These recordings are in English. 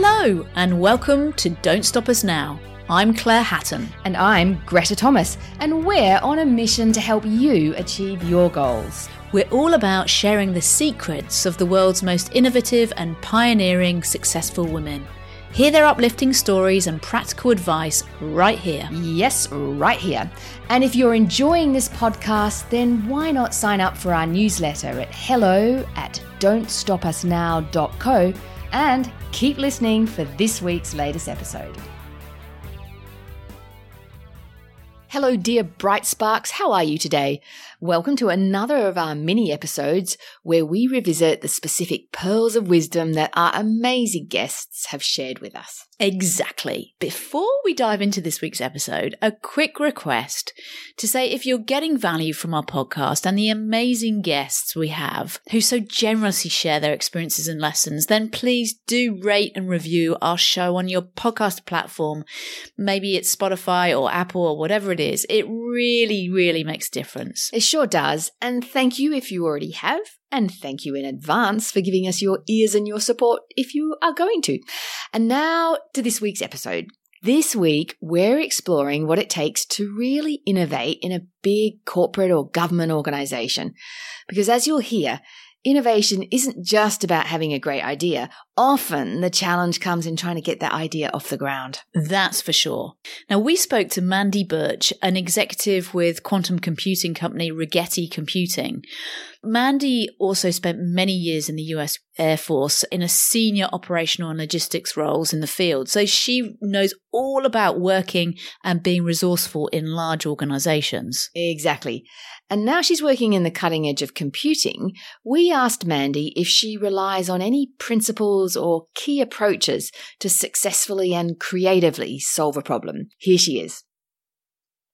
Hello, and welcome to Don't Stop Us Now. I'm Claire Hatton. And I'm Greta Thomas, and we're on a mission to help you achieve your goals. We're all about sharing the secrets of the world's most innovative and pioneering successful women. Hear their uplifting stories and practical advice right here. Yes, right here. And if you're enjoying this podcast, then why not sign up for our newsletter at hello at don'tstopusnow.co and keep listening for this week's latest episode. Hello, dear Bright Sparks. How are you today? Welcome to another of our mini episodes where we revisit the specific pearls of wisdom that our amazing guests have shared with us. Exactly. Before we dive into this week's episode, a quick request to say if you're getting value from our podcast and the amazing guests we have who so generously share their experiences and lessons, then please do rate and review our show on your podcast platform. Maybe it's Spotify or Apple or whatever it is. It really, really makes a difference. It sure does. And thank you if you already have. And thank you in advance for giving us your ears and your support if you are going to. And now to this week's episode. This week, we're exploring what it takes to really innovate in a big corporate or government organization. Because as you'll hear, innovation isn't just about having a great idea. Often the challenge comes in trying to get that idea off the ground. That's for sure. Now, we spoke to Mandy Birch, an executive with quantum computing company Rigetti Computing. Mandy also spent many years in the US Air Force in a senior operational and logistics roles in the field. So she knows all about working and being resourceful in large organizations. Exactly. And now she's working in the cutting edge of computing. We asked Mandy if she relies on any principles or key approaches to successfully and creatively solve a problem. Here she is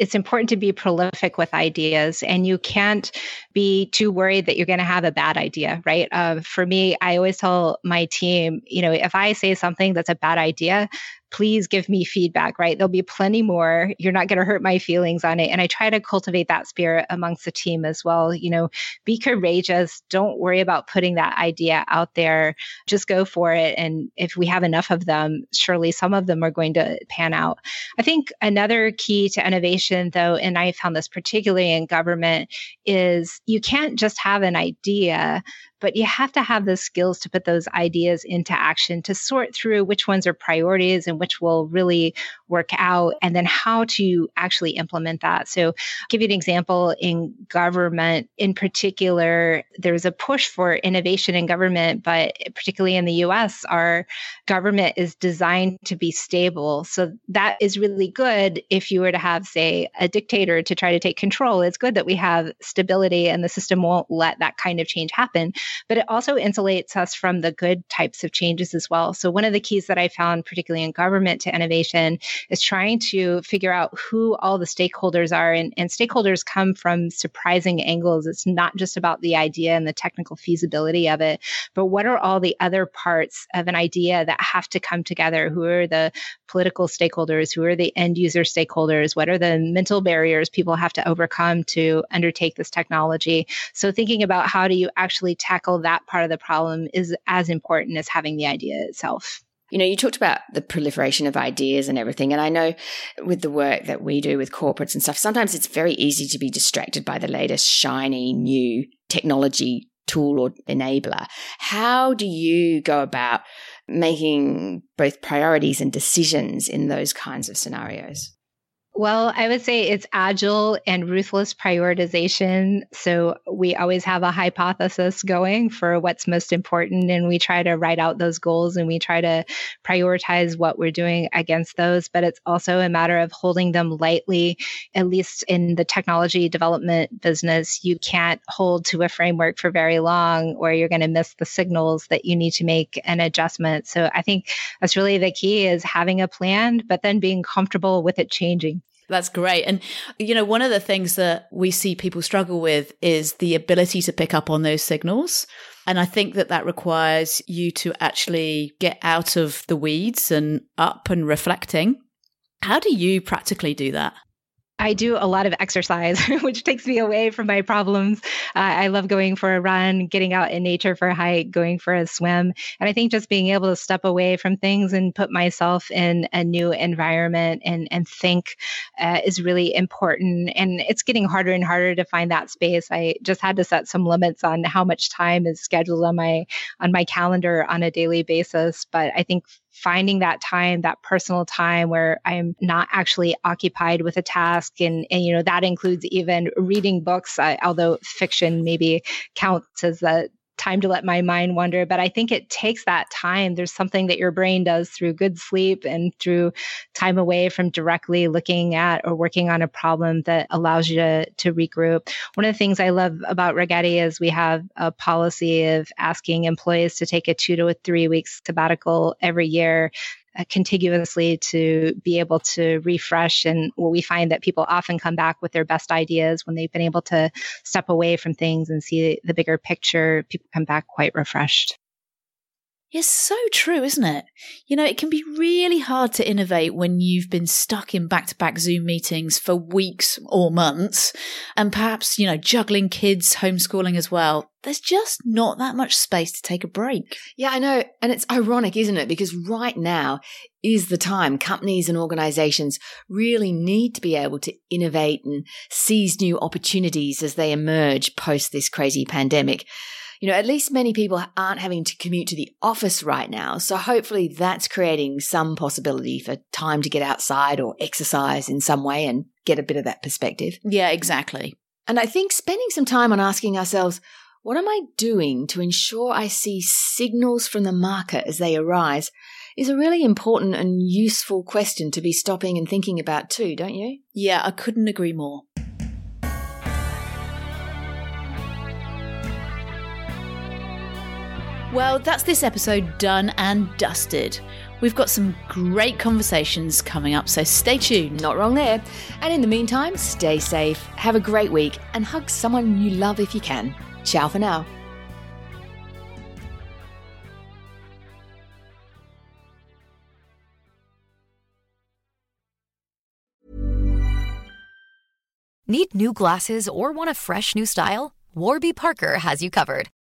it's important to be prolific with ideas and you can't be too worried that you're going to have a bad idea right? Uh, for me i always tell my team you know if i say something that's a bad idea please give me feedback, right? There'll be plenty more. You're not going to hurt my feelings on it. And I try to cultivate that spirit amongst the team as well. You know, be courageous. Don't worry about putting that idea out there. Just go for it. And if we have enough of them, surely some of them are going to pan out. I think another key to innovation, though, and I found this particularly in government, is you can't just have an idea but you have to have the skills to put those ideas into action to sort through which ones are priorities and which will really work out and then how to actually implement that. So I'll give you an example in government in particular there's a push for innovation in government but particularly in the US our government is designed to be stable. So that is really good if you were to have say a dictator to try to take control. It's good that we have stability and the system won't let that kind of change happen but it also insulates us from the good types of changes as well. So, one of the keys that I found, particularly in government to innovation, is trying to figure out who all the stakeholders are. And, and stakeholders come from surprising angles. It's not just about the idea and the technical feasibility of it, but what are all the other parts of an idea that have to come together? Who are the political stakeholders? Who are the end user stakeholders? What are the mental barriers people have to overcome to undertake this technology? So, thinking about how do you actually tackle tackle that part of the problem is as important as having the idea itself. You know, you talked about the proliferation of ideas and everything. And I know with the work that we do with corporates and stuff, sometimes it's very easy to be distracted by the latest shiny new technology tool or enabler. How do you go about making both priorities and decisions in those kinds of scenarios? Well, I would say it's agile and ruthless prioritization. So we always have a hypothesis going for what's most important, and we try to write out those goals and we try to prioritize what we're doing against those. But it's also a matter of holding them lightly, at least in the technology development business. You can't hold to a framework for very long, or you're going to miss the signals that you need to make an adjustment. So I think that's really the key is having a plan, but then being comfortable with it changing. That's great. And, you know, one of the things that we see people struggle with is the ability to pick up on those signals. And I think that that requires you to actually get out of the weeds and up and reflecting. How do you practically do that? I do a lot of exercise, which takes me away from my problems. Uh, I love going for a run, getting out in nature for a hike, going for a swim. And I think just being able to step away from things and put myself in a new environment and, and think uh, is really important. And it's getting harder and harder to find that space. I just had to set some limits on how much time is scheduled on my on my calendar on a daily basis. But I think finding that time, that personal time where I'm not actually occupied with a task. And, and you know, that includes even reading books, although fiction maybe counts as a time to let my mind wander. But I think it takes that time. There's something that your brain does through good sleep and through time away from directly looking at or working on a problem that allows you to, to regroup. One of the things I love about Rigetti is we have a policy of asking employees to take a two to a three weeks sabbatical every year uh, contiguously to be able to refresh. And what we find that people often come back with their best ideas when they've been able to step away from things and see the bigger picture. People come back quite refreshed. It's so true, isn't it? You know, it can be really hard to innovate when you've been stuck in back to back Zoom meetings for weeks or months, and perhaps, you know, juggling kids, homeschooling as well. There's just not that much space to take a break. Yeah, I know. And it's ironic, isn't it? Because right now is the time companies and organizations really need to be able to innovate and seize new opportunities as they emerge post this crazy pandemic you know, at least many people aren't having to commute to the office right now. So hopefully that's creating some possibility for time to get outside or exercise in some way and get a bit of that perspective. Yeah, exactly. And I think spending some time on asking ourselves, what am I doing to ensure I see signals from the market as they arise is a really important and useful question to be stopping and thinking about too, don't you? Yeah, I couldn't agree more. Well, that's this episode done and dusted. We've got some great conversations coming up, so stay tuned. Not wrong there. And in the meantime, stay safe, have a great week, and hug someone you love if you can. Ciao for now. Need new glasses or want a fresh new style? Warby Parker has you covered.